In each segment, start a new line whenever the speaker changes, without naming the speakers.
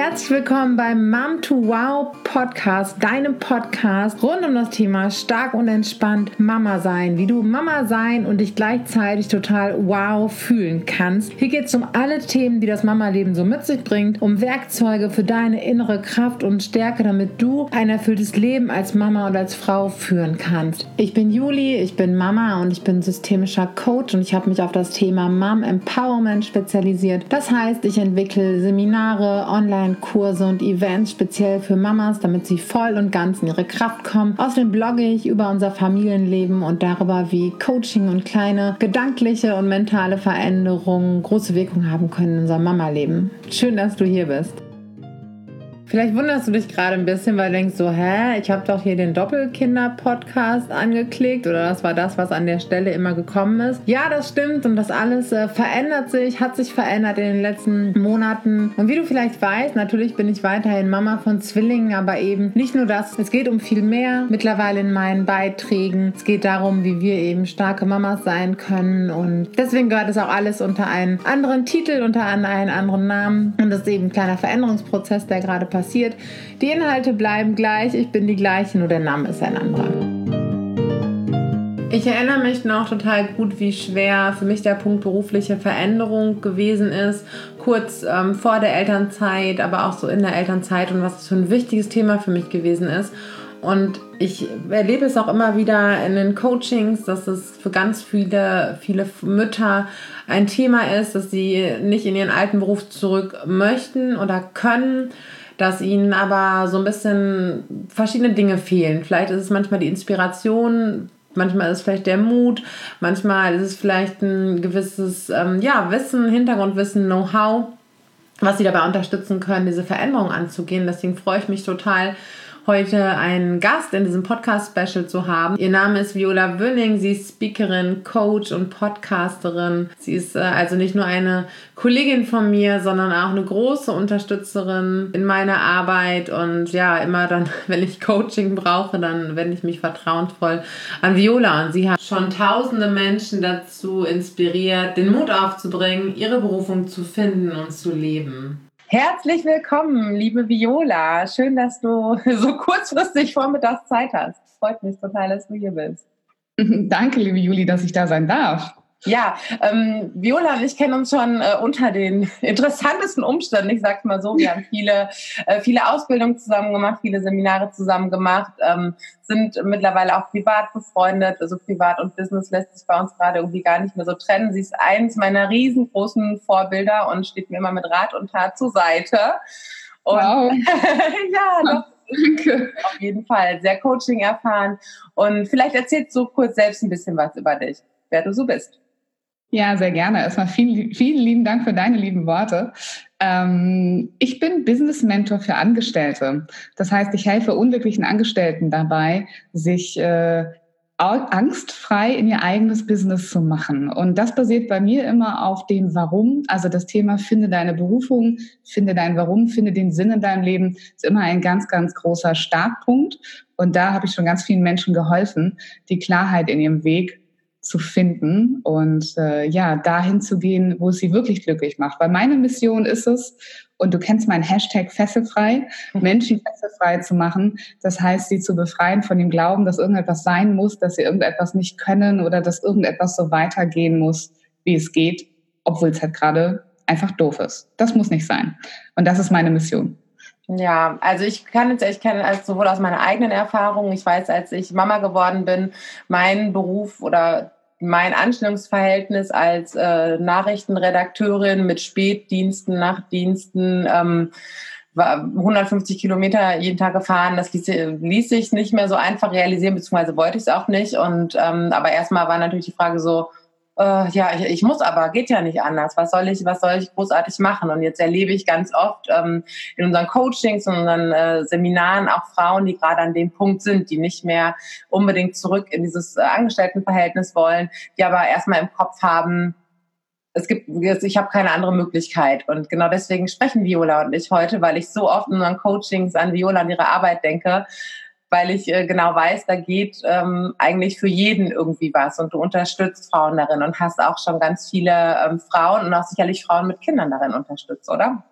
Herzlich willkommen beim Mom to Wow Podcast, deinem Podcast rund um das Thema stark und entspannt Mama sein, wie du Mama sein und dich gleichzeitig total wow fühlen kannst. Hier geht es um alle Themen, die das Mama-Leben so mit sich bringt, um Werkzeuge für deine innere Kraft und Stärke, damit du ein erfülltes Leben als Mama und als Frau führen kannst. Ich bin Juli, ich bin Mama und ich bin systemischer Coach und ich habe mich auf das Thema Mom Empowerment spezialisiert. Das heißt, ich entwickle Seminare, online Online-Kurse und Events speziell für Mamas, damit sie voll und ganz in ihre Kraft kommen. Außerdem blogge ich über unser Familienleben und darüber, wie Coaching und kleine gedankliche und mentale Veränderungen große Wirkung haben können in unserem Mama-Leben. Schön, dass du hier bist. Vielleicht wunderst du dich gerade ein bisschen, weil du denkst so, hä, ich habe doch hier den Doppelkinder-Podcast angeklickt oder das war das, was an der Stelle immer gekommen ist. Ja, das stimmt und das alles äh, verändert sich, hat sich verändert in den letzten Monaten. Und wie du vielleicht weißt, natürlich bin ich weiterhin Mama von Zwillingen, aber eben nicht nur das. Es geht um viel mehr mittlerweile in meinen Beiträgen. Es geht darum, wie wir eben starke Mamas sein können und deswegen gehört es auch alles unter einen anderen Titel, unter einen anderen Namen und das ist eben ein kleiner Veränderungsprozess, der gerade passiert passiert. Die Inhalte bleiben gleich, ich bin die gleiche, nur der Name ist ein anderer. Ich erinnere mich noch total gut, wie schwer für mich der Punkt berufliche Veränderung gewesen ist, kurz ähm, vor der Elternzeit, aber auch so in der Elternzeit und was das für ein wichtiges Thema für mich gewesen ist. Und ich erlebe es auch immer wieder in den Coachings, dass es für ganz viele, viele Mütter ein Thema ist, dass sie nicht in ihren alten Beruf zurück möchten oder können dass ihnen aber so ein bisschen verschiedene Dinge fehlen. Vielleicht ist es manchmal die Inspiration, manchmal ist es vielleicht der Mut, manchmal ist es vielleicht ein gewisses ähm, ja, Wissen, Hintergrundwissen, Know-how, was sie dabei unterstützen können, diese Veränderung anzugehen. Deswegen freue ich mich total, heute einen Gast in diesem Podcast-Special zu haben. Ihr Name ist Viola Wünning. Sie ist Speakerin, Coach und Podcasterin. Sie ist äh, also nicht nur eine Kollegin von mir, sondern auch eine große Unterstützerin in meiner Arbeit. Und ja, immer dann, wenn ich Coaching brauche, dann wende ich mich vertrauensvoll an Viola. Und sie hat schon tausende Menschen dazu inspiriert, den Mut aufzubringen, ihre Berufung zu finden und zu leben. Herzlich willkommen, liebe Viola. Schön, dass du so kurzfristig vormittags Zeit hast. Freut mich total, dass du hier bist.
Danke, liebe Juli, dass ich da sein darf.
Ja, ähm, Viola und ich kennen uns schon äh, unter den interessantesten Umständen. Ich sag's mal so, wir haben viele, äh, viele Ausbildungen zusammen gemacht, viele Seminare zusammen gemacht, ähm, sind mittlerweile auch privat befreundet. Also privat und Business lässt sich bei uns gerade irgendwie gar nicht mehr so trennen. Sie ist eins meiner riesengroßen Vorbilder und steht mir immer mit Rat und Tat zur Seite. Und wow. ja, doch. Danke. Auf jeden Fall. Sehr Coaching erfahren. Und vielleicht erzählst du kurz selbst ein bisschen was über dich, wer du so bist.
Ja, sehr gerne. Erstmal vielen, vielen lieben Dank für deine lieben Worte. Ähm, ich bin Business Mentor für Angestellte. Das heißt, ich helfe unglücklichen Angestellten dabei, sich äh, angstfrei in ihr eigenes Business zu machen. Und das basiert bei mir immer auf dem Warum. Also das Thema finde deine Berufung, finde dein Warum, finde den Sinn in deinem Leben, ist immer ein ganz, ganz großer Startpunkt. Und da habe ich schon ganz vielen Menschen geholfen, die Klarheit in ihrem Weg zu finden und äh, ja, dahin zu gehen, wo es sie wirklich glücklich macht. Weil meine Mission ist es, und du kennst meinen Hashtag fesselfrei, mhm. Menschen fesselfrei zu machen. Das heißt, sie zu befreien von dem Glauben, dass irgendetwas sein muss, dass sie irgendetwas nicht können oder dass irgendetwas so weitergehen muss, wie es geht, obwohl es halt gerade einfach doof ist. Das muss nicht sein. Und das ist meine Mission.
Ja, also ich kann jetzt, ich kenne also sowohl aus meiner eigenen Erfahrung, ich weiß, als ich Mama geworden bin, mein Beruf oder mein Anstellungsverhältnis als äh, Nachrichtenredakteurin mit Spätdiensten, Nachtdiensten, ähm, 150 Kilometer jeden Tag gefahren. Das ließ, ließ sich nicht mehr so einfach realisieren, beziehungsweise wollte ich es auch nicht. Und ähm, aber erstmal war natürlich die Frage so, äh, ja, ich, ich muss aber, geht ja nicht anders. Was soll ich, was soll ich großartig machen? Und jetzt erlebe ich ganz oft ähm, in unseren Coachings und unseren äh, Seminaren auch Frauen, die gerade an dem Punkt sind, die nicht mehr unbedingt zurück in dieses äh, Angestelltenverhältnis wollen, die aber erstmal im Kopf haben, es gibt, ich habe keine andere Möglichkeit. Und genau deswegen sprechen Viola und ich heute, weil ich so oft in unseren Coachings an Viola und ihre Arbeit denke weil ich äh, genau weiß, da geht ähm, eigentlich für jeden irgendwie was und du unterstützt Frauen darin und hast auch schon ganz viele ähm, Frauen und auch sicherlich Frauen mit Kindern darin unterstützt, oder?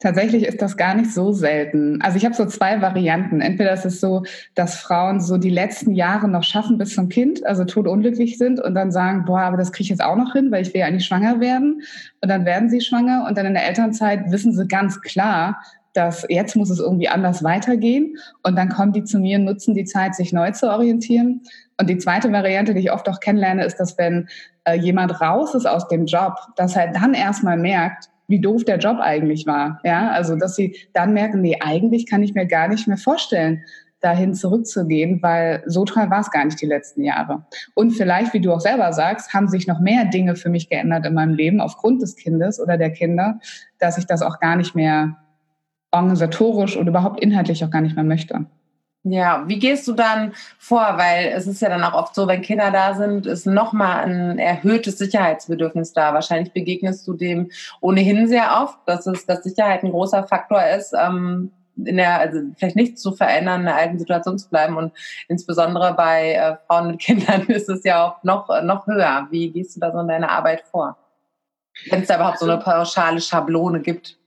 Tatsächlich ist das gar nicht so selten. Also ich habe so zwei Varianten. Entweder ist es so, dass Frauen so die letzten Jahre noch schaffen bis zum Kind, also todunglücklich sind und dann sagen, boah, aber das kriege ich jetzt auch noch hin, weil ich will ja eigentlich schwanger werden. Und dann werden sie schwanger und dann in der Elternzeit wissen sie ganz klar, dass jetzt muss es irgendwie anders weitergehen. Und dann kommen die zu mir nutzen die Zeit, sich neu zu orientieren. Und die zweite Variante, die ich oft auch kennenlerne, ist, dass wenn äh, jemand raus ist aus dem Job, dass er dann erstmal merkt, wie doof der Job eigentlich war. Ja, also dass sie dann merken, nee, eigentlich kann ich mir gar nicht mehr vorstellen, dahin zurückzugehen, weil so toll war es gar nicht die letzten Jahre. Und vielleicht, wie du auch selber sagst, haben sich noch mehr Dinge für mich geändert in meinem Leben aufgrund des Kindes oder der Kinder, dass ich das auch gar nicht mehr organisatorisch und überhaupt inhaltlich auch gar nicht mehr möchte.
Ja, wie gehst du dann vor? Weil es ist ja dann auch oft so, wenn Kinder da sind, ist nochmal ein erhöhtes Sicherheitsbedürfnis da. Wahrscheinlich begegnest du dem ohnehin sehr oft, dass es, dass Sicherheit ein großer Faktor ist, ähm, in der, also vielleicht nichts zu verändern, in der alten Situation zu bleiben. Und insbesondere bei äh, Frauen mit Kindern ist es ja auch noch, noch höher. Wie gehst du da so in deiner Arbeit vor? Wenn es da überhaupt so eine pauschale Schablone gibt?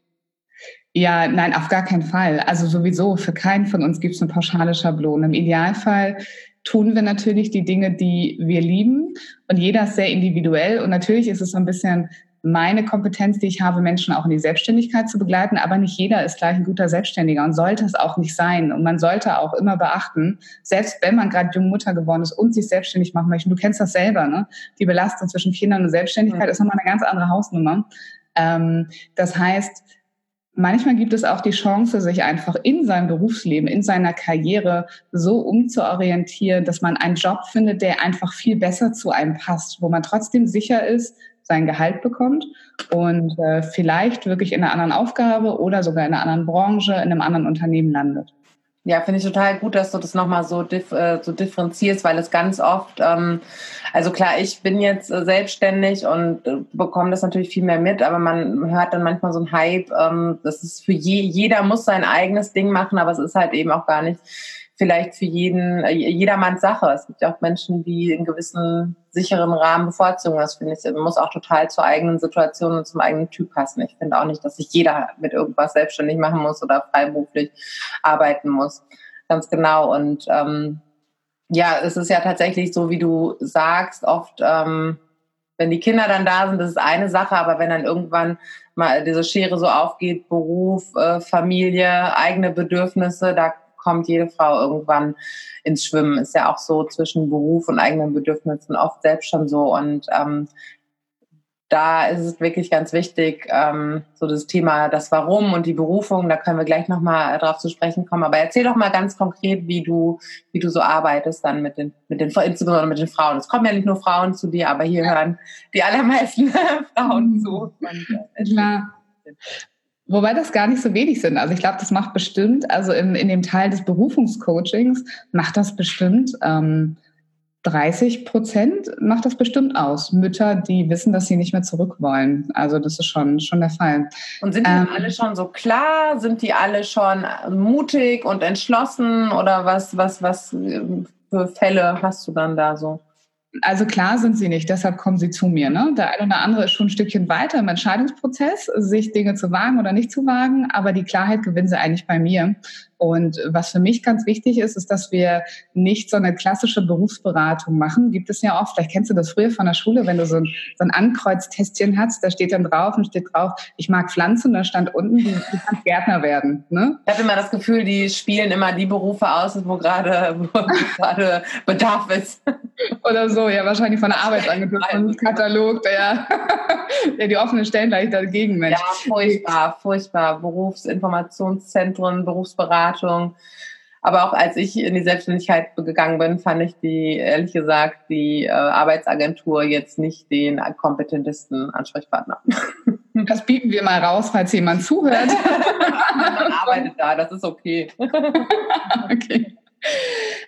Ja, nein, auf gar keinen Fall. Also sowieso, für keinen von uns gibt es eine pauschale Schablone. Im Idealfall tun wir natürlich die Dinge, die wir lieben. Und jeder ist sehr individuell. Und natürlich ist es so ein bisschen meine Kompetenz, die ich habe, Menschen auch in die Selbstständigkeit zu begleiten. Aber nicht jeder ist gleich ein guter Selbstständiger und sollte es auch nicht sein. Und man sollte auch immer beachten, selbst wenn man gerade junge Mutter geworden ist und sich selbstständig machen möchte, du kennst das selber, ne? Die Belastung zwischen Kindern und Selbstständigkeit mhm. ist nochmal eine ganz andere Hausnummer. Ähm, das heißt, Manchmal gibt es auch die Chance, sich einfach in seinem Berufsleben, in seiner Karriere so umzuorientieren, dass man einen Job findet, der einfach viel besser zu einem passt, wo man trotzdem sicher ist, sein Gehalt bekommt und äh, vielleicht wirklich in einer anderen Aufgabe oder sogar in einer anderen Branche, in einem anderen Unternehmen landet.
Ja, finde ich total gut, dass du das nochmal so, dif äh, so differenzierst, weil es ganz oft, ähm, also klar, ich bin jetzt äh, selbstständig und äh, bekomme das natürlich viel mehr mit, aber man hört dann manchmal so ein Hype, ähm, das ist für je, jeder muss sein eigenes Ding machen, aber es ist halt eben auch gar nicht vielleicht für jeden, äh, jedermanns Sache. Es gibt ja auch Menschen, die einen gewissen sicheren Rahmen bevorzugen. Das finde ich, muss auch total zur eigenen Situation und zum eigenen Typ passen. Ich finde auch nicht, dass sich jeder mit irgendwas selbstständig machen muss oder freiberuflich arbeiten muss. Ganz genau. Und ähm, ja, es ist ja tatsächlich so, wie du sagst, oft, ähm, wenn die Kinder dann da sind, das ist eine Sache, aber wenn dann irgendwann mal diese Schere so aufgeht, Beruf, äh, Familie, eigene Bedürfnisse, da kommt jede Frau irgendwann ins Schwimmen. Ist ja auch so zwischen Beruf und eigenen Bedürfnissen oft selbst schon so. Und ähm, da ist es wirklich ganz wichtig, ähm, so das Thema das Warum und die Berufung, da können wir gleich nochmal drauf zu sprechen kommen. Aber erzähl doch mal ganz konkret, wie du, wie du so arbeitest dann mit den, mit den, insbesondere mit den Frauen. Es kommen ja nicht nur Frauen zu dir, aber hier hören die allermeisten Frauen zu.
Klar. Wobei das gar nicht so wenig sind. Also ich glaube, das macht bestimmt, also in, in dem Teil des Berufungscoachings macht das bestimmt ähm, 30 Prozent macht das bestimmt aus. Mütter, die wissen, dass sie nicht mehr zurück wollen. Also das ist schon, schon der Fall.
Und sind die ähm, alle schon so klar? Sind die alle schon mutig und entschlossen? Oder was, was, was für Fälle hast du dann da so?
Also klar sind sie nicht, deshalb kommen sie zu mir. Ne? Der eine oder andere ist schon ein Stückchen weiter im Entscheidungsprozess, sich Dinge zu wagen oder nicht zu wagen, aber die Klarheit gewinnen sie eigentlich bei mir. Und was für mich ganz wichtig ist, ist, dass wir nicht so eine klassische Berufsberatung machen. Gibt es ja oft, vielleicht kennst du das früher von der Schule, wenn du so ein, so ein Ankreuztestchen hast, da steht dann drauf und steht drauf, ich mag Pflanzen, da stand unten, du, du kannst Gärtner werden. Ne?
Ich habe immer das Gefühl, die spielen immer die Berufe aus, wo gerade, gerade Bedarf ist.
Oder so, ja, wahrscheinlich von der Arbeitsagentur, von Katalog, der, der die offenen Stellen gleich dagegen
matcht. Ja, furchtbar, furchtbar. Berufsinformationszentren, Berufsberatung. Beratung. Aber auch als ich in die Selbstständigkeit gegangen bin, fand ich die, ehrlich gesagt, die äh, Arbeitsagentur jetzt nicht den kompetentesten Ansprechpartner.
Das bieten wir mal raus, falls jemand zuhört.
Man arbeitet da, das ist okay.
okay.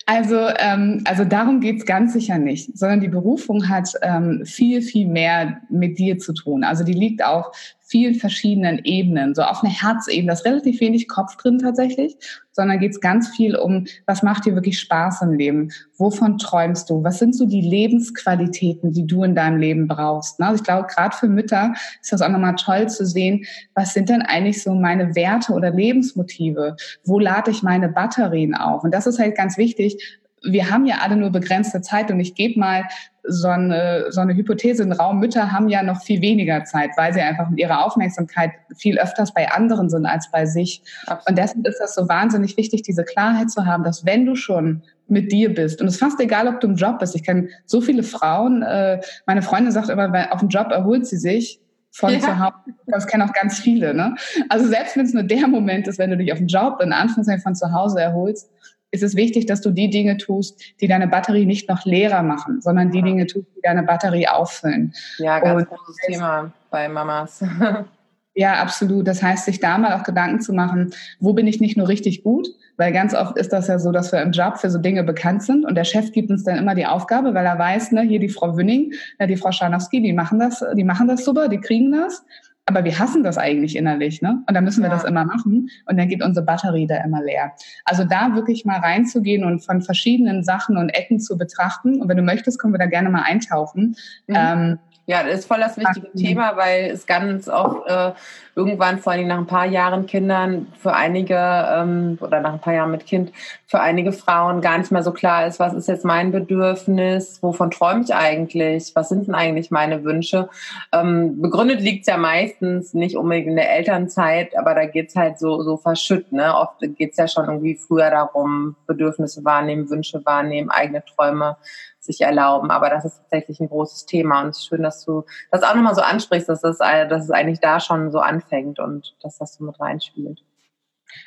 Also, ähm, also darum geht's ganz sicher nicht, sondern die Berufung hat ähm, viel, viel mehr mit dir zu tun. Also die liegt auf vielen verschiedenen Ebenen, so auf einer Herzebene. Da ist relativ wenig Kopf drin tatsächlich, sondern geht es ganz viel um, was macht dir wirklich Spaß im Leben? Wovon träumst du? Was sind so die Lebensqualitäten, die du in deinem Leben brauchst? Ne? Also ich glaube, gerade für Mütter ist das auch nochmal toll zu sehen, was sind denn eigentlich so meine Werte oder Lebensmotive? Wo lade ich meine Batterien auf? Und das ist halt ganz wichtig, wir haben ja alle nur begrenzte Zeit und ich gebe mal so eine, so eine Hypothese in den Raum. Mütter haben ja noch viel weniger Zeit, weil sie einfach mit ihrer Aufmerksamkeit viel öfters bei anderen sind als bei sich. Und deshalb ist das so wahnsinnig wichtig, diese Klarheit zu haben, dass wenn du schon mit dir bist. Und es ist fast egal, ob du im Job bist. Ich kenne so viele Frauen. Äh, meine Freundin sagt immer, auf dem Job erholt sie sich von ja. zu Hause. Das kennen auch ganz viele. Ne? Also selbst wenn es nur der Moment ist, wenn du dich auf dem Job in Anführungszeichen von zu Hause erholst, ist es wichtig, dass du die Dinge tust, die deine Batterie nicht noch leerer machen, sondern die Dinge tust, die deine Batterie auffüllen.
Ja, ganz Und großes Thema bei Mamas.
Ja, absolut. Das heißt, sich da mal auch Gedanken zu machen, wo bin ich nicht nur richtig gut, weil ganz oft ist das ja so, dass wir im Job für so Dinge bekannt sind und der Chef gibt uns dann immer die Aufgabe, weil er weiß, ne, hier die Frau Wünning, ne, die Frau Scharnowski, die machen das, die machen das super, die kriegen das. Aber wir hassen das eigentlich innerlich, ne? Und dann müssen wir ja. das immer machen und dann geht unsere Batterie da immer leer. Also da wirklich mal reinzugehen und von verschiedenen Sachen und Ecken zu betrachten. Und wenn du möchtest, können wir da gerne mal eintauchen. Mhm.
Ähm, ja, das ist voll das wichtige Thema, weil es ganz oft äh, irgendwann, vor allem nach ein paar Jahren Kindern, für einige ähm, oder nach ein paar Jahren mit Kind, für einige Frauen gar nicht mehr so klar ist, was ist jetzt mein Bedürfnis, wovon träume ich eigentlich, was sind denn eigentlich meine Wünsche. Ähm, begründet liegt es ja meistens nicht unbedingt in der Elternzeit, aber da geht's halt so, so verschütt. Ne? Oft geht's ja schon irgendwie früher darum, Bedürfnisse wahrnehmen, Wünsche wahrnehmen, eigene Träume sich erlauben. Aber das ist tatsächlich ein großes Thema. Und es ist schön, dass du das auch nochmal so ansprichst, dass, das, dass es eigentlich da schon so anfängt und dass das so mit reinspielt.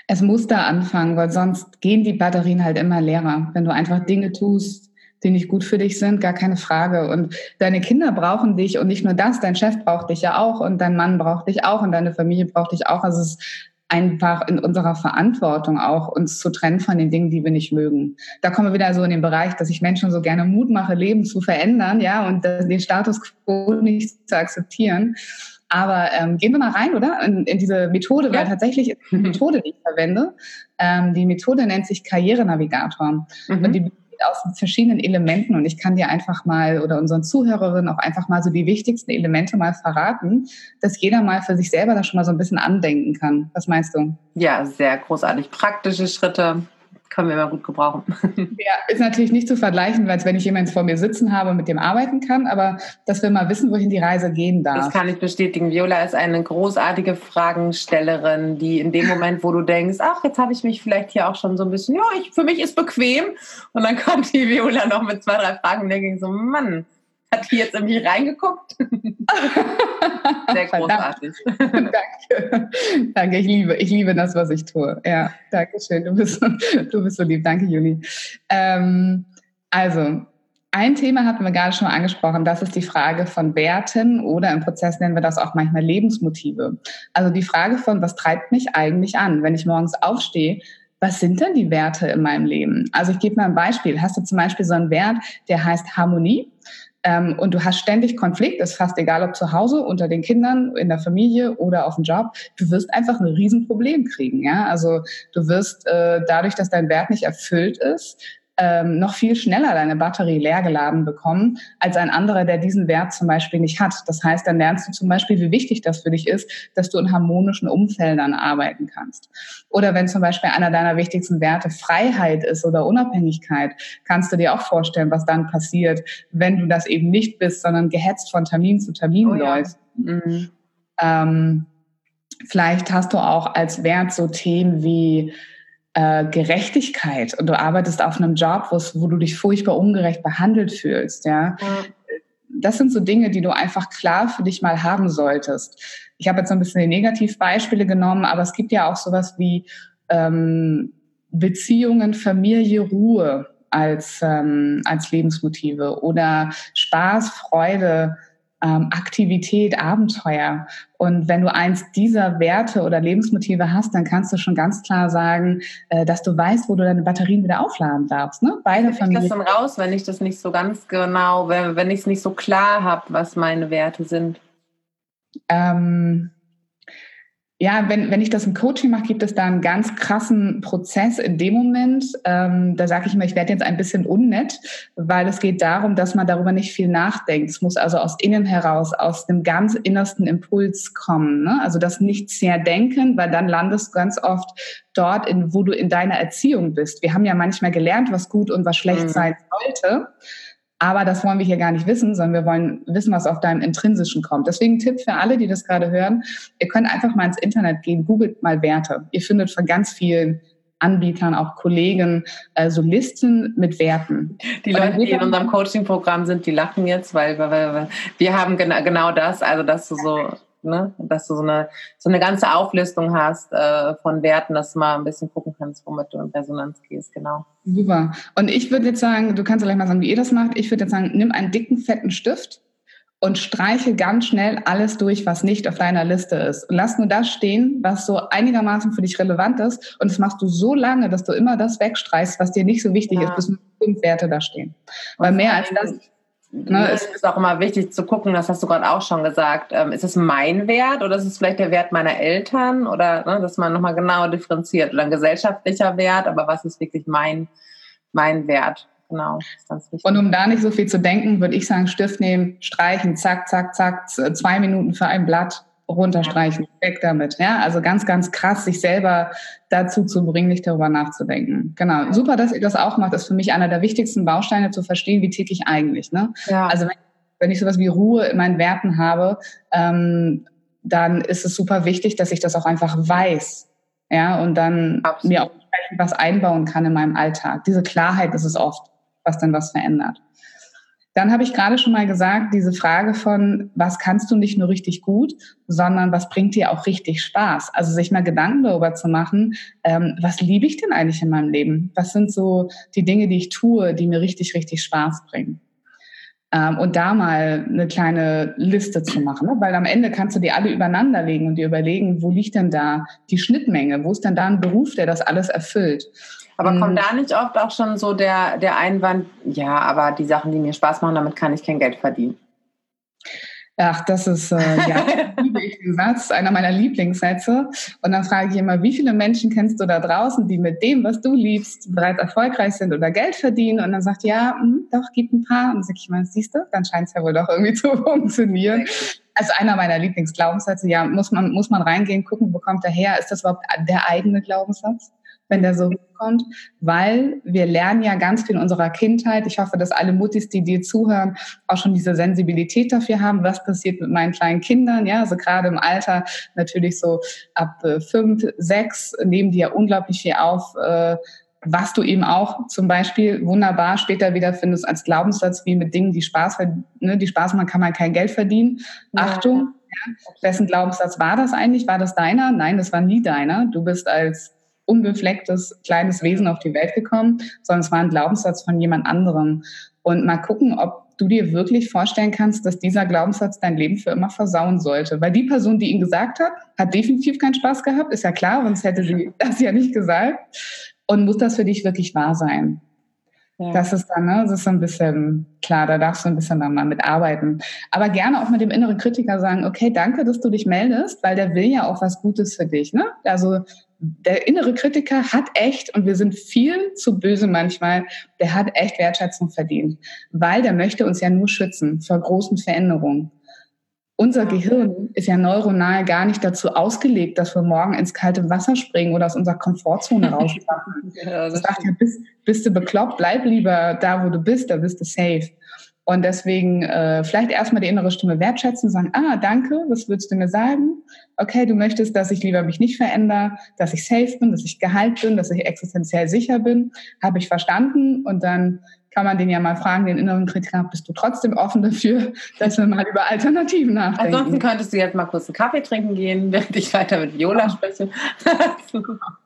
Es muss da anfangen, weil sonst gehen die Batterien halt immer leerer. Wenn du einfach Dinge tust, die nicht gut für dich sind, gar keine Frage. Und deine Kinder brauchen dich und nicht nur das, dein Chef braucht dich ja auch und dein Mann braucht dich auch und deine Familie braucht dich auch. Also es ist einfach in unserer Verantwortung auch, uns zu trennen von den Dingen, die wir nicht mögen. Da kommen wir wieder so in den Bereich, dass ich Menschen so gerne Mut mache, Leben zu verändern, ja, und den Status quo nicht zu akzeptieren. Aber ähm, gehen wir mal rein, oder? In, in diese Methode, weil tatsächlich ist die Methode, die ich verwende. Ähm, die Methode nennt sich Karrierenavigator. Mhm. Und die aus verschiedenen Elementen und ich kann dir einfach mal oder unseren Zuhörerinnen auch einfach mal so die wichtigsten Elemente mal verraten, dass jeder mal für sich selber da schon mal so ein bisschen andenken kann. Was meinst du?
Ja, sehr großartig. Praktische Schritte, können wir immer gut gebrauchen.
Ja, ist natürlich nicht zu vergleichen, als wenn ich jemanden vor mir sitzen habe und mit dem arbeiten kann, aber dass wir mal wissen, wohin die Reise gehen darf.
Das kann ich bestätigen. Viola ist eine großartige Fragenstellerin, die in dem Moment, wo du denkst, ach, jetzt habe ich mich vielleicht hier auch schon so ein bisschen, ja, ich, für mich ist bequem. Und dann kommt die Viola noch mit zwei, drei Fragen und denke so, Mann, hat die jetzt irgendwie reingeguckt? Sehr großartig.
danke. Danke, ich liebe, ich liebe das, was ich tue. Ja, danke schön. Du bist, du bist so lieb. Danke, Juli. Ähm, also, ein Thema hatten wir gerade schon mal angesprochen, das ist die Frage von Werten oder im Prozess nennen wir das auch manchmal Lebensmotive. Also die Frage von, was treibt mich eigentlich an, wenn ich morgens aufstehe, was sind denn die Werte in meinem Leben? Also ich gebe mal ein Beispiel. Hast du zum Beispiel so einen Wert, der heißt Harmonie? Ähm, und du hast ständig Konflikt, ist fast egal, ob zu Hause, unter den Kindern, in der Familie oder auf dem Job, du wirst einfach ein Riesenproblem kriegen. Ja? Also du wirst äh, dadurch, dass dein Wert nicht erfüllt ist, ähm, noch viel schneller deine Batterie leer geladen bekommen als ein anderer, der diesen Wert zum Beispiel nicht hat. Das heißt, dann lernst du zum Beispiel, wie wichtig das für dich ist, dass du in harmonischen Umfeldern arbeiten kannst. Oder wenn zum Beispiel einer deiner wichtigsten Werte Freiheit ist oder Unabhängigkeit, kannst du dir auch vorstellen, was dann passiert, wenn du das eben nicht bist, sondern gehetzt von Termin zu Termin oh, läufst. Ja. Mhm. Ähm, vielleicht hast du auch als Wert so Themen wie äh, Gerechtigkeit und du arbeitest auf einem Job, wo du dich furchtbar ungerecht behandelt fühlst, ja. Das sind so Dinge, die du einfach klar für dich mal haben solltest. Ich habe jetzt so ein bisschen die Negativbeispiele genommen, aber es gibt ja auch sowas wie ähm, Beziehungen, Familie, Ruhe als, ähm, als Lebensmotive oder Spaß, Freude, ähm, Aktivität, Abenteuer. Und wenn du eins dieser Werte oder Lebensmotive hast, dann kannst du schon ganz klar sagen, äh, dass du weißt, wo du deine Batterien wieder aufladen darfst. Ne?
Beide Wie ich das dann raus, wenn ich das nicht so ganz genau, wenn, wenn ich es nicht so klar habe, was meine Werte sind?
Ähm, ja, wenn, wenn ich das im Coaching mache, gibt es da einen ganz krassen Prozess in dem Moment. Ähm, da sage ich mir, ich werde jetzt ein bisschen unnett, weil es geht darum, dass man darüber nicht viel nachdenkt. Es muss also aus innen heraus, aus dem ganz innersten Impuls kommen. Ne? Also das nicht sehr denken, weil dann landest du ganz oft dort, in, wo du in deiner Erziehung bist. Wir haben ja manchmal gelernt, was gut und was schlecht mhm. sein sollte. Aber das wollen wir hier gar nicht wissen, sondern wir wollen wissen, was auf deinem Intrinsischen kommt. Deswegen Tipp für alle, die das gerade hören, ihr könnt einfach mal ins Internet gehen, googelt mal Werte. Ihr findet von ganz vielen Anbietern, auch Kollegen, äh, so Listen mit Werten.
Die Leute, die in unserem Coaching-Programm sind, die lachen jetzt, weil, weil, weil wir haben genau, genau das, also dass du so ne? dass du so eine, so eine ganze Auflistung hast äh, von Werten, dass du mal ein bisschen gucken kannst, womit du in Resonanz gehst, genau.
Super. Und ich würde jetzt sagen, du kannst gleich mal sagen, wie ihr das macht. Ich würde jetzt sagen, nimm einen dicken, fetten Stift und streiche ganz schnell alles durch, was nicht auf deiner Liste ist. Und lass nur das stehen, was so einigermaßen für dich relevant ist. Und das machst du so lange, dass du immer das wegstreichst, was dir nicht so wichtig ja. ist, bis nur fünf Werte da stehen. Weil mehr als das
Ne, es ist auch immer wichtig zu gucken, das hast du gerade auch schon gesagt. Ähm, ist es mein Wert oder ist es vielleicht der Wert meiner Eltern? Oder ne, dass man nochmal genau differenziert oder ein gesellschaftlicher Wert, aber was ist wirklich mein, mein Wert? Genau,
Und um da nicht so viel zu denken, würde ich sagen, Stift nehmen, streichen, zack, zack, zack, zwei Minuten für ein Blatt runterstreichen, weg damit. Ja, also ganz, ganz krass, sich selber dazu zu bringen, nicht darüber nachzudenken. Genau. Super, dass ihr das auch macht. Das ist für mich einer der wichtigsten Bausteine zu verstehen, wie ich eigentlich. Ne? Ja. Also wenn, wenn ich sowas wie Ruhe in meinen Werten habe, ähm, dann ist es super wichtig, dass ich das auch einfach weiß. Ja, und dann Absolut. mir auch was einbauen kann in meinem Alltag. Diese Klarheit ist es oft, was dann was verändert. Dann habe ich gerade schon mal gesagt, diese Frage von, was kannst du nicht nur richtig gut, sondern was bringt dir auch richtig Spaß? Also sich mal Gedanken darüber zu machen, ähm, was liebe ich denn eigentlich in meinem Leben? Was sind so die Dinge, die ich tue, die mir richtig, richtig Spaß bringen? Ähm, und da mal eine kleine Liste zu machen, ne? weil am Ende kannst du die alle übereinander legen und dir überlegen, wo liegt denn da die Schnittmenge? Wo ist denn da ein Beruf, der das alles erfüllt?
Aber kommt mhm. da nicht oft auch schon so der, der Einwand, ja, aber die Sachen, die mir Spaß machen, damit kann ich kein Geld verdienen?
Ach, das ist, äh, ja, liebe ich den Satz, einer meiner Lieblingssätze. Und dann frage ich immer, wie viele Menschen kennst du da draußen, die mit dem, was du liebst, bereits erfolgreich sind oder Geld verdienen? Und dann sagt, ja, mh, hm, doch, gibt ein paar. Und dann sage ich mal, siehst du, dann scheint es ja wohl doch irgendwie zu funktionieren. Also einer meiner Lieblingsglaubenssätze, ja, muss man, muss man reingehen, gucken, wo kommt er her? Ist das überhaupt der eigene Glaubenssatz? Wenn der so kommt, weil wir lernen ja ganz viel in unserer Kindheit. Ich hoffe, dass alle Muttis, die dir zuhören, auch schon diese Sensibilität dafür haben, was passiert mit meinen kleinen Kindern. Ja, also gerade im Alter natürlich so ab äh, fünf, sechs nehmen die ja unglaublich viel auf. Äh, was du eben auch zum Beispiel wunderbar später wieder findest als Glaubenssatz, wie mit Dingen, die Spaß, ne, die Spaß machen, kann man kein Geld verdienen. Ja. Achtung, ja, wessen Glaubenssatz war das eigentlich? War das deiner? Nein, das war nie deiner. Du bist als unbeflecktes kleines Wesen auf die Welt gekommen, sondern es war ein Glaubenssatz von jemand anderem. Und mal gucken, ob du dir wirklich vorstellen kannst, dass dieser Glaubenssatz dein Leben für immer versauen sollte. Weil die Person, die ihn gesagt hat, hat definitiv keinen Spaß gehabt, ist ja klar, sonst hätte sie das ja nicht gesagt. Und muss das für dich wirklich wahr sein? Ja. Das ist dann, ne, das ist so ein bisschen klar, da darfst du ein bisschen dann mal mitarbeiten. Aber gerne auch mit dem inneren Kritiker sagen, okay, danke, dass du dich meldest, weil der will ja auch was Gutes für dich. Ne? Also der innere Kritiker hat echt, und wir sind viel zu böse manchmal, der hat echt Wertschätzung verdient, weil der möchte uns ja nur schützen vor großen Veränderungen. Unser Gehirn ist ja neuronal gar nicht dazu ausgelegt, dass wir morgen ins kalte Wasser springen oder aus unserer Komfortzone rausfahren. ja, das sagt ja, bist, bist du bekloppt, bleib lieber da, wo du bist, da bist du safe. Und deswegen äh, vielleicht erstmal die innere Stimme wertschätzen, sagen, ah, danke, was würdest du mir sagen? Okay, du möchtest, dass ich lieber mich nicht verändere, dass ich safe bin, dass ich geheilt bin, dass ich existenziell sicher bin. Habe ich verstanden. Und dann kann man den ja mal fragen, den inneren Kritiker, bist du trotzdem offen dafür, dass wir mal über Alternativen nachdenken?
Ansonsten könntest du jetzt mal kurz einen Kaffee trinken gehen, während ich weiter mit Viola spreche.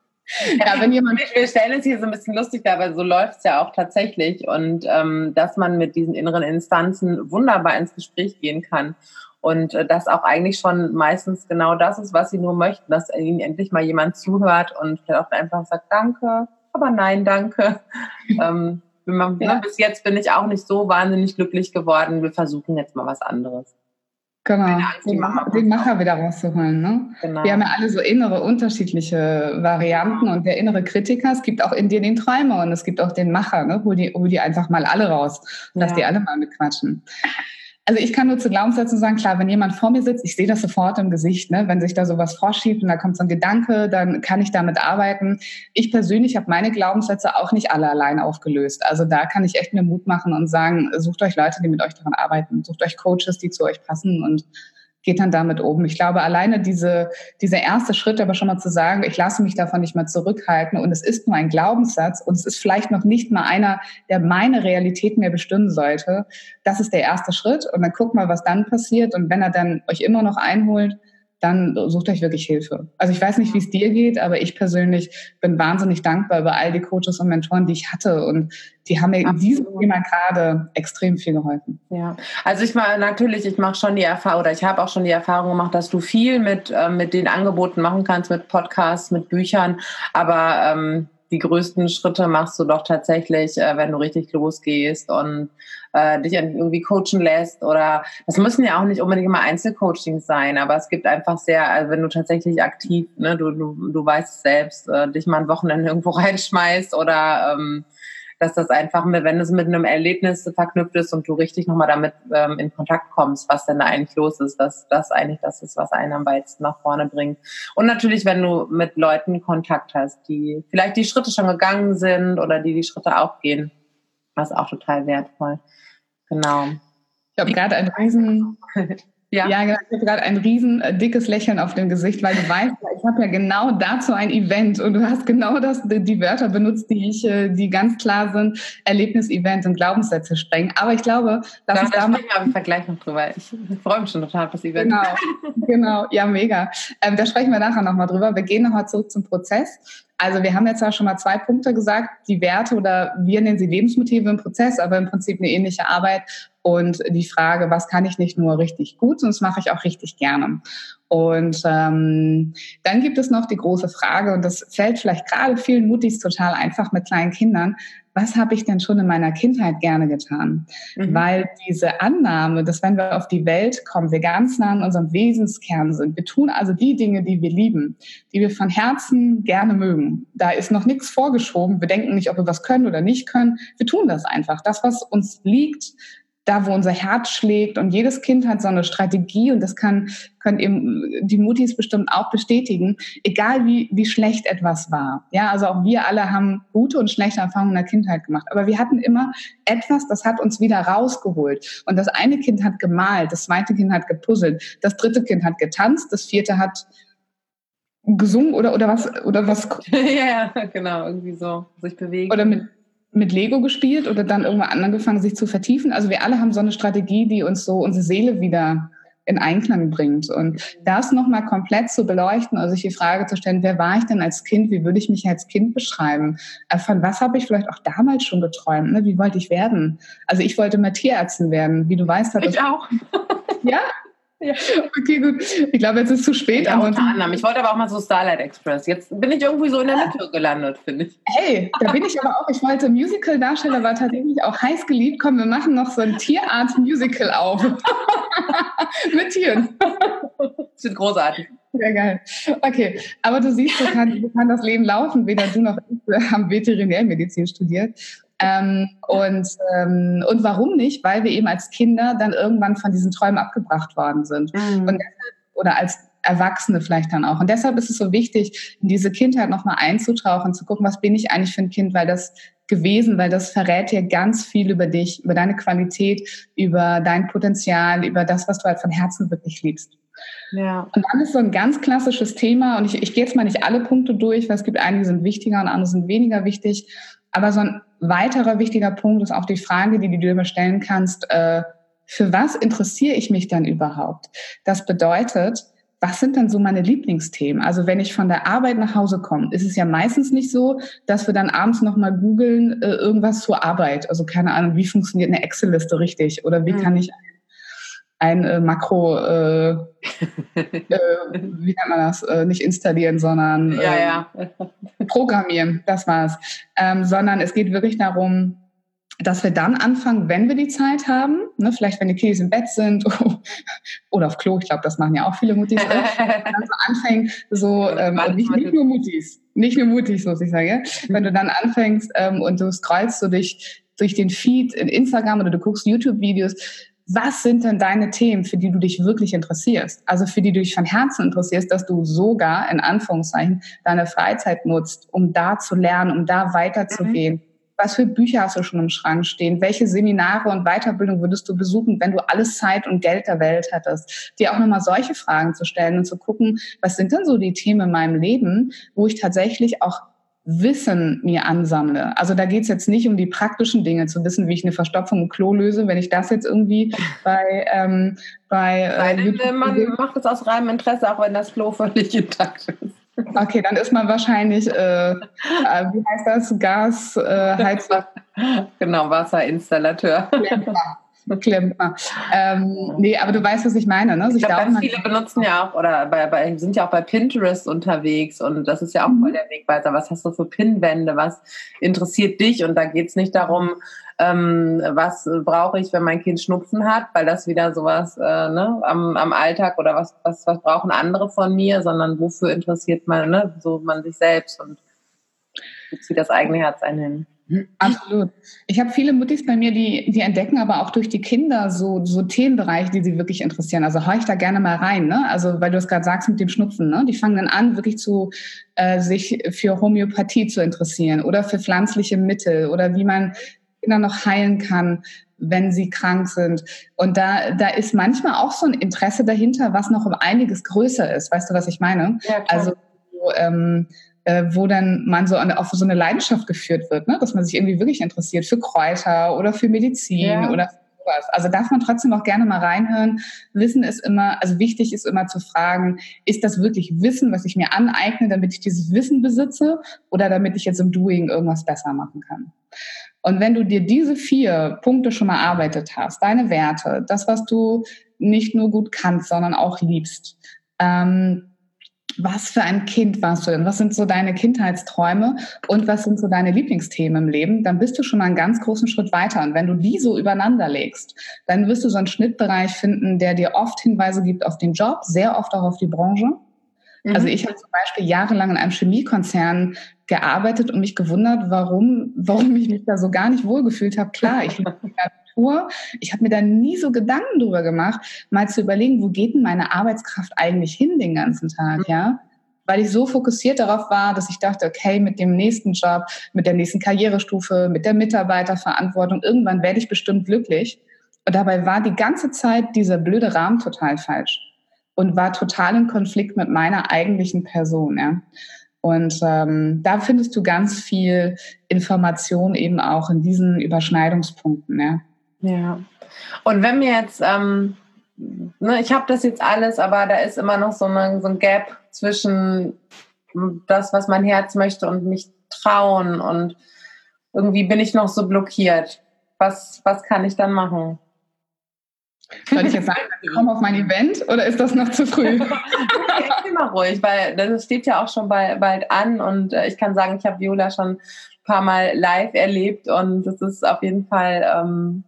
Ja, wenn jemand. Wir stellen es hier so ein bisschen lustig aber so läuft es ja auch tatsächlich. Und ähm, dass man mit diesen inneren Instanzen wunderbar ins Gespräch gehen kann. Und äh, das auch eigentlich schon meistens genau das ist, was sie nur möchten, dass ihnen endlich mal jemand zuhört und vielleicht auch einfach sagt, danke, aber nein, danke. ähm, man, ja. ne, bis jetzt bin ich auch nicht so wahnsinnig glücklich geworden. Wir versuchen jetzt mal was anderes.
Genau, Angst, den, den Macher wieder rauszuholen. Ne? Genau. Wir haben ja alle so innere unterschiedliche Varianten und der innere Kritiker, es gibt auch in dir den Träumer und es gibt auch den Macher, ne? hol, die, hol die einfach mal alle raus und ja. lass die alle mal mitquatschen. Also ich kann nur zu Glaubenssätzen sagen, klar, wenn jemand vor mir sitzt, ich sehe das sofort im Gesicht, ne? wenn sich da sowas vorschiebt und da kommt so ein Gedanke, dann kann ich damit arbeiten. Ich persönlich habe meine Glaubenssätze auch nicht alle allein aufgelöst. Also da kann ich echt mir Mut machen und sagen, sucht euch Leute, die mit euch daran arbeiten, sucht euch Coaches, die zu euch passen und geht dann damit oben. Ich glaube, alleine diese, dieser erste Schritt, aber schon mal zu sagen, ich lasse mich davon nicht mehr zurückhalten und es ist nur ein Glaubenssatz und es ist vielleicht noch nicht mal einer, der meine Realität mehr bestimmen sollte. Das ist der erste Schritt und dann guck mal, was dann passiert und wenn er dann euch immer noch einholt, dann sucht euch wirklich Hilfe. Also ich weiß nicht, wie es dir geht, aber ich persönlich bin wahnsinnig dankbar über all die Coaches und Mentoren, die ich hatte und die haben mir in diesem Thema gerade extrem viel geholfen.
Ja, also ich mal natürlich, ich mache schon die Erfahrung oder ich habe auch schon die Erfahrung gemacht, dass du viel mit äh, mit den Angeboten machen kannst, mit Podcasts, mit Büchern, aber ähm, die größten Schritte machst du doch tatsächlich, äh, wenn du richtig losgehst und äh, dich irgendwie coachen lässt oder das müssen ja auch nicht unbedingt immer Einzelcoachings sein, aber es gibt einfach sehr, also wenn du tatsächlich aktiv, ne, du, du, du weißt es selbst, äh, dich mal ein Wochenende irgendwo reinschmeißt oder ähm, dass das einfach, mit, wenn es mit einem Erlebnis verknüpft ist und du richtig nochmal damit ähm, in Kontakt kommst, was denn da eigentlich los ist, dass das eigentlich das ist, was einen am weitesten nach vorne bringt. Und natürlich, wenn du mit Leuten Kontakt hast, die vielleicht die Schritte schon gegangen sind oder die die Schritte auch gehen, was auch total wertvoll. Genau.
Ich habe gerade einen riesen Ja, ja genau. ich habe gerade ein riesen äh, dickes Lächeln auf dem Gesicht, weil du weißt, ich habe ja genau dazu ein Event und du hast genau das, die Wörter benutzt, die ich, äh, die ganz klar sind, Erlebnis-Event und Glaubenssätze sprengen. Aber ich glaube,
lass uns da mal im Vergleich noch drüber. Ich freue mich schon total auf das Event.
Genau, genau, ja, mega. Ähm, da sprechen wir nachher nochmal drüber. Wir gehen nochmal zurück zum Prozess. Also wir haben jetzt ja schon mal zwei Punkte gesagt, die Werte oder wir nennen sie Lebensmotive im Prozess, aber im Prinzip eine ähnliche Arbeit und die Frage, was kann ich nicht nur richtig gut, das mache ich auch richtig gerne. Und ähm, dann gibt es noch die große Frage, und das fällt vielleicht gerade vielen Mutis total einfach mit kleinen Kindern, was habe ich denn schon in meiner Kindheit gerne getan? Mhm. Weil diese Annahme, dass wenn wir auf die Welt kommen, wir ganz nah an unserem Wesenskern sind. Wir tun also die Dinge, die wir lieben, die wir von Herzen gerne mögen. Da ist noch nichts vorgeschoben. Wir denken nicht, ob wir was können oder nicht können. Wir tun das einfach. Das, was uns liegt, da, wo unser Herz schlägt. Und jedes Kind hat so eine Strategie und das kann, können eben die Mutis bestimmt auch bestätigen, egal wie, wie schlecht etwas war. Ja, also auch wir alle haben gute und schlechte Erfahrungen in der Kindheit gemacht. Aber wir hatten immer etwas, das hat uns wieder rausgeholt. Und das eine Kind hat gemalt, das zweite Kind hat gepuzzelt, das dritte Kind hat getanzt, das vierte hat gesungen oder, oder was, oder was?
ja, ja, genau, irgendwie so, sich bewegen.
Oder mit, mit Lego gespielt oder dann irgendwann angefangen, sich zu vertiefen. Also wir alle haben so eine Strategie, die uns so unsere Seele wieder in Einklang bringt. Und das nochmal komplett zu beleuchten, also sich die Frage zu stellen, wer war ich denn als Kind? Wie würde ich mich als Kind beschreiben? Von was habe ich vielleicht auch damals schon geträumt? Ne? Wie wollte ich werden? Also ich wollte mal Tierärztin werden. Wie du weißt,
ich auch.
Ja, ja. Okay, gut. Ich glaube, jetzt ist zu spät.
Ja, unter anderem. Ich wollte aber auch mal so Starlight Express. Jetzt bin ich irgendwie so in der Mitte gelandet, finde ich.
Hey, da bin ich aber auch. Ich wollte Musical-Darsteller, war tatsächlich auch heiß geliebt. Komm, wir machen noch so ein Tierart-Musical auf. Mit Tieren.
Das wird großartig.
Sehr geil. Okay, aber du siehst, so kann, so kann das Leben laufen. Weder du noch ich haben Veterinärmedizin studiert. Ähm, und, ähm, und warum nicht? Weil wir eben als Kinder dann irgendwann von diesen Träumen abgebracht worden sind. Mhm. Und oder als Erwachsene vielleicht dann auch. Und deshalb ist es so wichtig, in diese Kindheit nochmal einzutauchen, zu gucken, was bin ich eigentlich für ein Kind, weil das gewesen, weil das verrät dir ganz viel über dich, über deine Qualität, über dein Potenzial, über das, was du halt von Herzen wirklich liebst. Ja. Und dann ist so ein ganz klassisches Thema, und ich, ich gehe jetzt mal nicht alle Punkte durch, weil es gibt einige sind wichtiger und andere sind weniger wichtig. Aber so ein weiterer wichtiger Punkt ist auch die Frage, die du dir stellen kannst, äh, für was interessiere ich mich dann überhaupt? Das bedeutet, was sind dann so meine Lieblingsthemen? Also wenn ich von der Arbeit nach Hause komme, ist es ja meistens nicht so, dass wir dann abends nochmal googeln, äh, irgendwas zur Arbeit. Also keine Ahnung, wie funktioniert eine Excel-Liste richtig oder wie mhm. kann ich ein äh, Makro, äh, äh, wie nennt man das, äh, nicht installieren, sondern
ja, ja.
Ähm, programmieren, das war's. Ähm, sondern es geht wirklich darum, dass wir dann anfangen, wenn wir die Zeit haben, ne, vielleicht wenn die Kiddies im Bett sind oder auf Klo, ich glaube, das machen ja auch viele Mutis, ne, dann so anfangen, so, ähm, nicht, nicht, nur Mutis, nicht nur Mutis, muss ich sagen, wenn du dann anfängst ähm, und du scrollst so durch, durch den Feed in Instagram oder du guckst YouTube-Videos, was sind denn deine Themen, für die du dich wirklich interessierst? Also für die du dich von Herzen interessierst, dass du sogar in Anführungszeichen deine Freizeit nutzt, um da zu lernen, um da weiterzugehen. Mhm was für Bücher hast du schon im Schrank stehen? Welche Seminare und Weiterbildung würdest du besuchen, wenn du alles Zeit und Geld der Welt hättest? Dir auch nochmal solche Fragen zu stellen und zu gucken, was sind denn so die Themen in meinem Leben, wo ich tatsächlich auch Wissen mir ansammle. Also da geht es jetzt nicht um die praktischen Dinge, zu wissen, wie ich eine Verstopfung im Klo löse. Wenn ich das jetzt irgendwie bei, ähm, bei
äh, man macht es aus reinem Interesse, auch wenn das Klo völlig intakt ist.
Okay, dann ist man wahrscheinlich, äh, äh, wie heißt das, Gas, äh, Heizer.
genau, Wasserinstallateur.
Klempner. Ähm, nee, aber du weißt, was ich meine. Ne?
ich glaube, ganz viele benutzen ja auch oder bei, bei, sind ja auch bei Pinterest unterwegs und das ist ja auch mhm. voll der Wegweiser. Was hast du für Pinwände? Was interessiert dich? Und da geht es nicht darum, ähm, was brauche ich, wenn mein Kind Schnupfen hat, weil das wieder sowas äh, ne, am, am Alltag oder was, was, was brauchen andere von mir, sondern wofür interessiert man, ne, so man sich selbst und zieht das eigene Herz einen hin.
Absolut. Ich habe viele Muttis bei mir, die, die entdecken aber auch durch die Kinder so, so Themenbereiche, die sie wirklich interessieren. Also höre ich da gerne mal rein. Ne? Also weil du es gerade sagst mit dem Schnupfen. Ne? Die fangen dann an, wirklich zu äh, sich für Homöopathie zu interessieren oder für pflanzliche Mittel oder wie man Kinder noch heilen kann, wenn sie krank sind. Und da, da ist manchmal auch so ein Interesse dahinter, was noch um einiges größer ist. Weißt du, was ich meine? Ja, also ähm, äh, wo dann man so an, auf so eine Leidenschaft geführt wird, ne? dass man sich irgendwie wirklich interessiert für Kräuter oder für Medizin ja. oder sowas. Also darf man trotzdem auch gerne mal reinhören. Wissen ist immer, also wichtig ist immer zu fragen, ist das wirklich Wissen, was ich mir aneigne, damit ich dieses Wissen besitze oder damit ich jetzt im Doing irgendwas besser machen kann? Und wenn du dir diese vier Punkte schon mal erarbeitet hast, deine Werte, das, was du nicht nur gut kannst, sondern auch liebst, ähm, was für ein Kind warst du denn? Was sind so deine Kindheitsträume und was sind so deine Lieblingsthemen im Leben? Dann bist du schon mal einen ganz großen Schritt weiter. Und wenn du die so übereinander legst, dann wirst du so einen Schnittbereich finden, der dir oft Hinweise gibt auf den Job, sehr oft auch auf die Branche. Mhm. Also ich habe zum Beispiel jahrelang in einem Chemiekonzern gearbeitet und mich gewundert, warum, warum ich mich da so gar nicht wohlgefühlt habe. Klar, ich Natur. Ich habe mir da nie so Gedanken drüber gemacht, mal zu überlegen, wo geht denn meine Arbeitskraft eigentlich hin den ganzen Tag, mhm. ja? Weil ich so fokussiert darauf war, dass ich dachte, okay, mit dem nächsten Job, mit der nächsten Karrierestufe, mit der Mitarbeiterverantwortung, irgendwann werde ich bestimmt glücklich. Und dabei war die ganze Zeit dieser blöde Rahmen total falsch und war total in Konflikt mit meiner eigentlichen Person. Ja. Und ähm, da findest du ganz viel Information eben auch in diesen Überschneidungspunkten. Ja.
Ja. Und wenn mir jetzt, ähm, ne, ich habe das jetzt alles, aber da ist immer noch so, eine, so ein Gap zwischen das, was mein Herz möchte und mich trauen und irgendwie bin ich noch so blockiert. Was, was kann ich dann machen?
Soll ich jetzt sagen, komm auf mein Event oder ist das noch zu früh?
ich mal ruhig, weil das steht ja auch schon bald, bald an und äh, ich kann sagen, ich habe Viola schon ein paar Mal live erlebt und es ist auf jeden Fall ähm,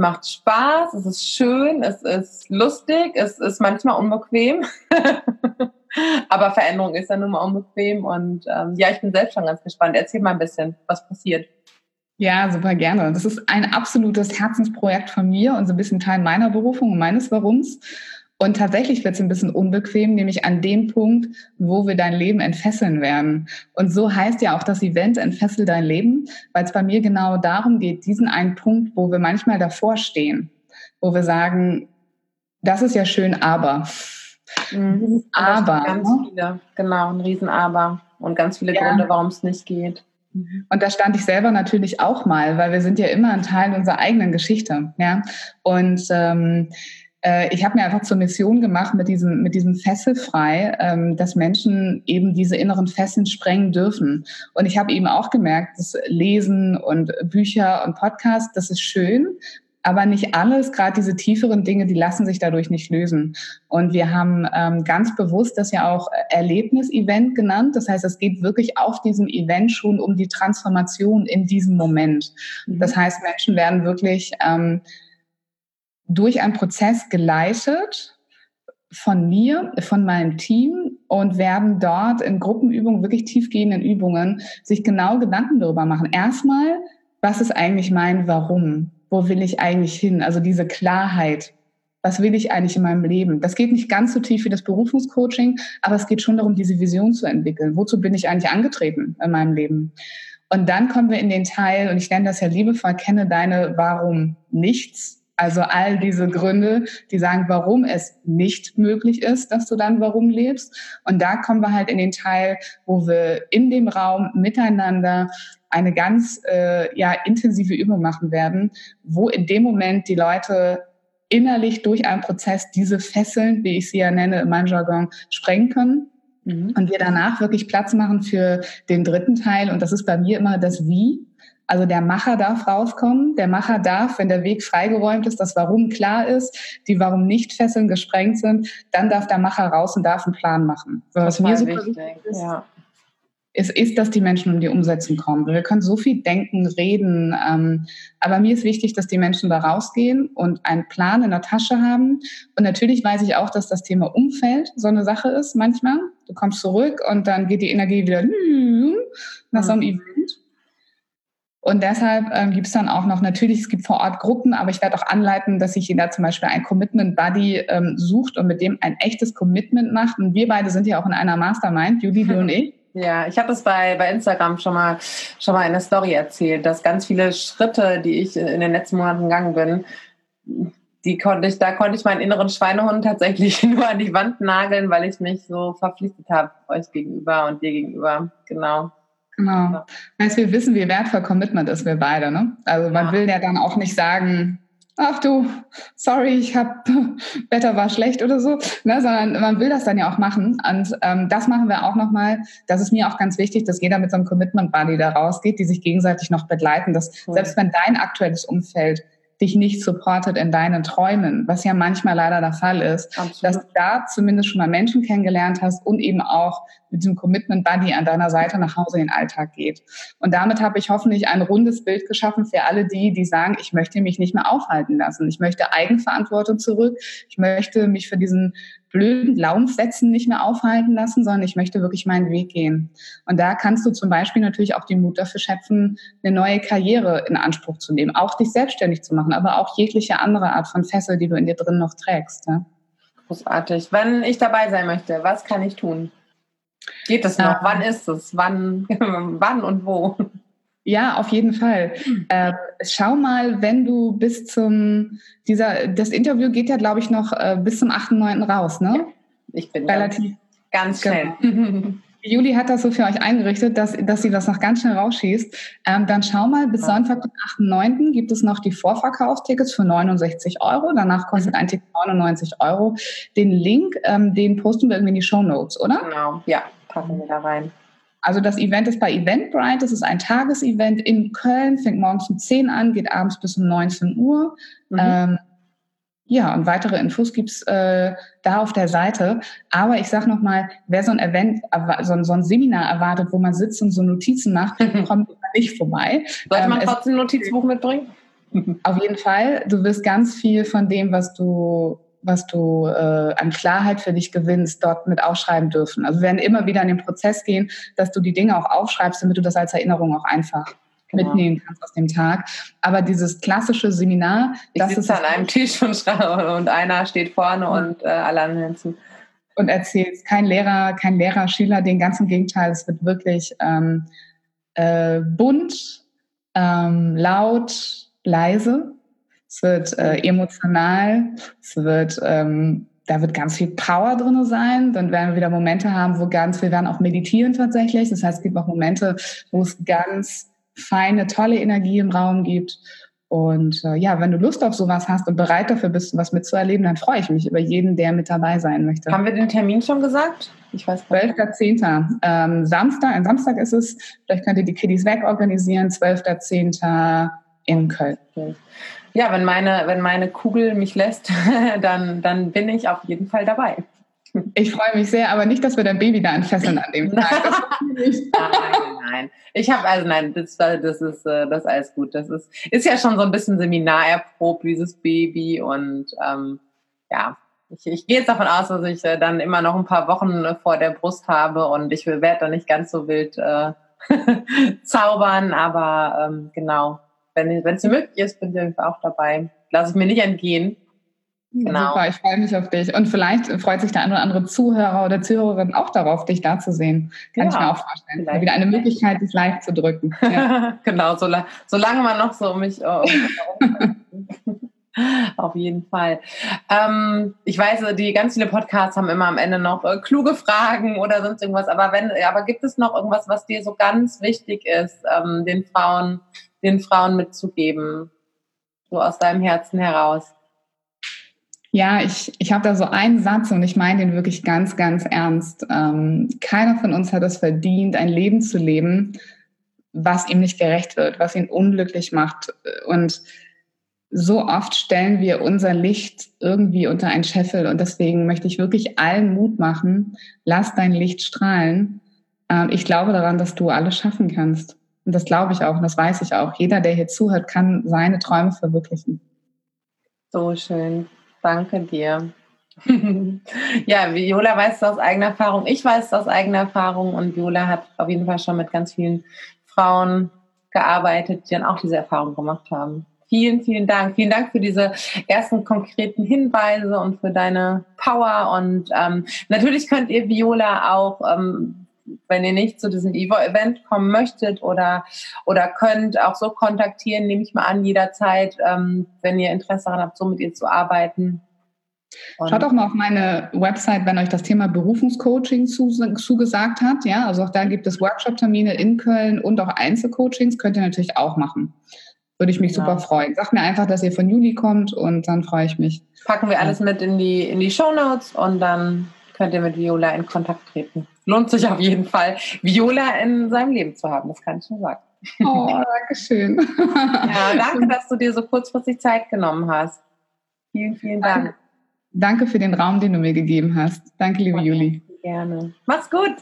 macht Spaß, es ist schön, es ist lustig, es ist manchmal unbequem. Aber Veränderung ist ja nun mal unbequem und ähm, ja, ich bin selbst schon ganz gespannt. Erzähl mal ein bisschen, was passiert.
Ja, super gerne. Das ist ein absolutes Herzensprojekt von mir und so ein bisschen Teil meiner Berufung und meines Warums. Und tatsächlich wird es ein bisschen unbequem, nämlich an dem Punkt, wo wir dein Leben entfesseln werden. Und so heißt ja auch das Event Entfessel dein Leben, weil es bei mir genau darum geht, diesen einen Punkt, wo wir manchmal davor stehen, wo wir sagen, das ist ja schön, aber.
Mhm. Aber. Ganz ne? viele, genau, ein Riesen-Aber und ganz viele ja. Gründe, warum es nicht geht.
Und da stand ich selber natürlich auch mal, weil wir sind ja immer ein Teil unserer eigenen Geschichte. Ja? Und ähm, äh, ich habe mir einfach zur Mission gemacht mit diesem, mit diesem Fesselfrei, ähm, dass Menschen eben diese inneren Fesseln sprengen dürfen. Und ich habe eben auch gemerkt, dass Lesen und Bücher und Podcasts, das ist schön, aber nicht alles, gerade diese tieferen Dinge, die lassen sich dadurch nicht lösen. Und wir haben ähm, ganz bewusst das ja auch Erlebnis-Event genannt. Das heißt, es geht wirklich auf diesem Event schon um die Transformation in diesem Moment. Mhm. Das heißt, Menschen werden wirklich ähm, durch einen Prozess geleitet von mir, von meinem Team und werden dort in Gruppenübungen, wirklich tiefgehenden Übungen, sich genau Gedanken darüber machen. Erstmal, was ist eigentlich mein Warum? Wo will ich eigentlich hin? Also diese Klarheit. Was will ich eigentlich in meinem Leben? Das geht nicht ganz so tief wie das Berufungscoaching, aber es geht schon darum, diese Vision zu entwickeln. Wozu bin ich eigentlich angetreten in meinem Leben? Und dann kommen wir in den Teil, und ich nenne das ja liebevoll, kenne deine Warum nichts also all diese Gründe, die sagen, warum es nicht möglich ist, dass du dann warum lebst. Und da kommen wir halt in den Teil, wo wir in dem Raum miteinander eine ganz äh, ja, intensive Übung machen werden, wo in dem Moment die Leute innerlich durch einen Prozess diese Fesseln, wie ich sie ja nenne in meinem Jargon, sprengen können. Mhm. Und wir danach wirklich Platz machen für den dritten Teil. Und das ist bei mir immer das Wie. Also der Macher darf rauskommen. Der Macher darf, wenn der Weg freigeräumt ist, das Warum klar ist, die Warum nicht Fesseln gesprengt sind, dann darf der Macher raus und darf einen Plan machen. Was mir super wichtig ist, ja. ist, ist, dass die Menschen um die Umsetzung kommen. Wir können so viel denken, reden, ähm, aber mir ist wichtig, dass die Menschen da rausgehen und einen Plan in der Tasche haben. Und natürlich weiß ich auch, dass das Thema Umfeld so eine Sache ist manchmal. Du kommst zurück und dann geht die Energie wieder nach so einem Event. Und deshalb ähm, gibt es dann auch noch, natürlich, es gibt vor Ort Gruppen, aber ich werde auch anleiten, dass sich jeder zum Beispiel ein Commitment Buddy ähm, sucht und mit dem ein echtes Commitment macht. Und wir beide sind ja auch in einer Mastermind, Judy, du und ich.
Ja, ich habe es bei, bei Instagram schon mal, schon mal in der Story erzählt, dass ganz viele Schritte, die ich in den letzten Monaten gegangen bin, die konnte ich, da konnte ich meinen inneren Schweinehund tatsächlich nur an die Wand nageln, weil ich mich so verpflichtet habe euch gegenüber und dir gegenüber. Genau.
Genau. Heißt, wir wissen, wie wertvoll Commitment ist, wir beide. Ne? Also man ja. will ja dann auch nicht sagen, ach du, sorry, ich habe Wetter war schlecht oder so, ne, sondern man will das dann ja auch machen. Und ähm, das machen wir auch nochmal. Das ist mir auch ganz wichtig, dass jeder mit so einem Commitment Buddy da rausgeht, die sich gegenseitig noch begleiten. Dass cool. selbst wenn dein aktuelles Umfeld dich nicht supportet in deinen Träumen, was ja manchmal leider der Fall ist, Absolut. dass du da zumindest schon mal Menschen kennengelernt hast und eben auch mit diesem Commitment Buddy an deiner Seite nach Hause in den Alltag geht. Und damit habe ich hoffentlich ein rundes Bild geschaffen für alle die, die sagen, ich möchte mich nicht mehr aufhalten lassen. Ich möchte Eigenverantwortung zurück. Ich möchte mich für diesen blöden Glaubenssätzen nicht mehr aufhalten lassen, sondern ich möchte wirklich meinen Weg gehen. Und da kannst du zum Beispiel natürlich auch den Mut dafür schöpfen, eine neue Karriere in Anspruch zu nehmen, auch dich selbstständig zu machen, aber auch jegliche andere Art von Fessel, die du in dir drin noch trägst. Ja?
Großartig. Wenn ich dabei sein möchte, was kann ich tun? Geht es noch? Ähm, wann ist es? Wann, wann und wo?
Ja, auf jeden Fall. Äh, schau mal, wenn du bis zum, dieser, das Interview geht ja, glaube ich, noch äh, bis zum 8.9. raus, ne? Ja,
ich bin relativ ganz, ganz schnell.
Genau. Juli hat das so für euch eingerichtet, dass, dass sie das noch ganz schnell rausschießt. Ähm, dann schau mal, bis Sonntag, den 8.9. gibt es noch die Vorverkaufstickets für 69 Euro. Danach kostet ein Ticket 99 Euro. Den Link, ähm, den posten wir irgendwie in die Show Notes, oder?
Genau, ja, packen wir da rein.
Also das Event ist bei Eventbrite, das ist ein Tagesevent in Köln, fängt morgens um 10 an, geht abends bis um 19 Uhr. Mhm. Ähm, ja, und weitere Infos gibt's äh, da auf der Seite. Aber ich sage nochmal, wer so ein Event, so ein, so ein, Seminar erwartet, wo man sitzt und so Notizen macht, kommt nicht vorbei.
Sollte man ähm, trotzdem ein Notizbuch mitbringen?
Auf jeden Fall. Du wirst ganz viel von dem, was du was du äh, an Klarheit für dich gewinnst, dort mit aufschreiben dürfen. Also wir werden immer wieder in den Prozess gehen, dass du die Dinge auch aufschreibst, damit du das als Erinnerung auch einfach genau. mitnehmen kannst aus dem Tag. Aber dieses klassische Seminar,
ich das ist an einem Tisch und, und einer steht vorne mhm. und äh, alle anderen zu.
Und erzählst kein Lehrer, kein Lehrer, Schüler, den ganzen Gegenteil. Es wird wirklich ähm, äh, bunt, ähm, laut, leise es wird äh, emotional, es wird, ähm, da wird ganz viel Power drin sein. Dann werden wir wieder Momente haben, wo ganz, wir werden auch meditieren tatsächlich. Das heißt, es gibt auch Momente, wo es ganz feine, tolle Energie im Raum gibt. Und äh, ja, wenn du Lust auf sowas hast und bereit dafür bist, was mitzuerleben, dann freue ich mich über jeden, der mit dabei sein möchte.
Haben wir den Termin schon gesagt?
Ich weiß nicht. 12.10. Ähm, Samstag, ein Samstag ist es. Vielleicht könnt ihr die Kiddies weg organisieren. 12.10. in Köln.
Ja, wenn meine, wenn meine Kugel mich lässt, dann, dann bin ich auf jeden Fall dabei.
Ich freue mich sehr, aber nicht, dass wir dein Baby da entfesseln an dem Tag.
nein, nein. Ich habe also nein, das, das ist äh, das ist alles gut. Das ist ist ja schon so ein bisschen Seminar erprobt dieses Baby und ähm, ja, ich, ich gehe jetzt davon aus, dass ich äh, dann immer noch ein paar Wochen vor der Brust habe und ich werde dann nicht ganz so wild äh, zaubern, aber ähm, genau, wenn es möglich ist, bin ich auch dabei. Lasse ich mir nicht entgehen.
Genau. Super, ich freue mich auf dich. Und vielleicht freut sich der eine oder andere Zuhörer oder Zuhörerin auch darauf, dich da zu sehen. Kann ja, ich mir auch vorstellen. Vielleicht. Wieder eine Möglichkeit, dich live zu drücken.
Ja. genau, so, solange man noch so um mich. Oh, Auf jeden Fall. Ähm, ich weiß, die ganz viele Podcasts haben immer am Ende noch äh, kluge Fragen oder sonst irgendwas. Aber wenn, aber gibt es noch irgendwas, was dir so ganz wichtig ist, ähm, den Frauen, den Frauen mitzugeben, so aus deinem Herzen heraus?
Ja, ich, ich habe da so einen Satz und ich meine den wirklich ganz, ganz ernst. Ähm, keiner von uns hat es verdient, ein Leben zu leben, was ihm nicht gerecht wird, was ihn unglücklich macht. Und so oft stellen wir unser Licht irgendwie unter einen Scheffel. Und deswegen möchte ich wirklich allen Mut machen, lass dein Licht strahlen. Ähm, ich glaube daran, dass du alles schaffen kannst. Und das glaube ich auch und das weiß ich auch. Jeder, der hier zuhört, kann seine Träume verwirklichen.
So schön. Danke dir. ja, Viola weiß es aus eigener Erfahrung. Ich weiß es aus eigener Erfahrung und Viola hat auf jeden Fall schon mit ganz vielen Frauen gearbeitet, die dann auch diese Erfahrung gemacht haben. Vielen, vielen Dank. Vielen Dank für diese ersten konkreten Hinweise und für deine Power. Und ähm, natürlich könnt ihr Viola auch ähm, wenn ihr nicht zu diesem Evo-Event kommen möchtet oder, oder könnt, auch so kontaktieren, nehme ich mal an, jederzeit, ähm, wenn ihr Interesse daran habt, so mit ihr zu arbeiten.
Und Schaut auch mal auf meine Website, wenn euch das Thema Berufungscoaching zugesagt hat. Ja, also auch da gibt es Workshop-Termine in Köln und auch Einzelcoachings. Könnt ihr natürlich auch machen. Würde ich mich ja. super freuen. Sagt mir einfach, dass ihr von Juli kommt und dann freue ich mich.
Packen wir alles mit in die, in die Show Notes und dann könnt ihr mit Viola in Kontakt treten. Lohnt sich auf jeden Fall, Viola in seinem Leben zu haben, das kann ich schon sagen.
Oh, danke schön.
ja, danke, dass du dir so kurzfristig Zeit genommen hast. Vielen, vielen Dank. Danke,
danke für den Raum, den du mir gegeben hast. Danke, liebe Juli.
Gerne. Mach's gut.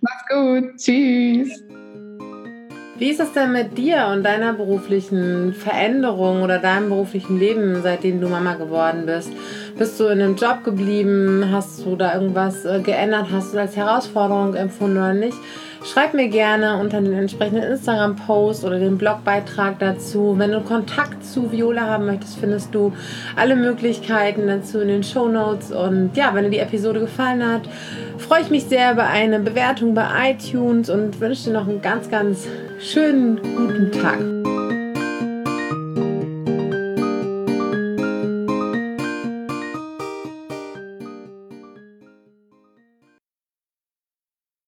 Mach's gut. Tschüss.
Wie ist es denn mit dir und deiner beruflichen Veränderung oder deinem beruflichen Leben, seitdem du Mama geworden bist? Bist du in einem Job geblieben? Hast du da irgendwas äh, geändert? Hast du das als Herausforderung empfunden oder nicht? Schreib mir gerne unter den entsprechenden Instagram-Post oder den Blogbeitrag dazu. Wenn du Kontakt zu Viola haben möchtest, findest du alle Möglichkeiten dazu in den Show Notes. Und ja, wenn dir die Episode gefallen hat, freue ich mich sehr über eine Bewertung bei iTunes und wünsche dir noch einen ganz, ganz schönen guten Tag.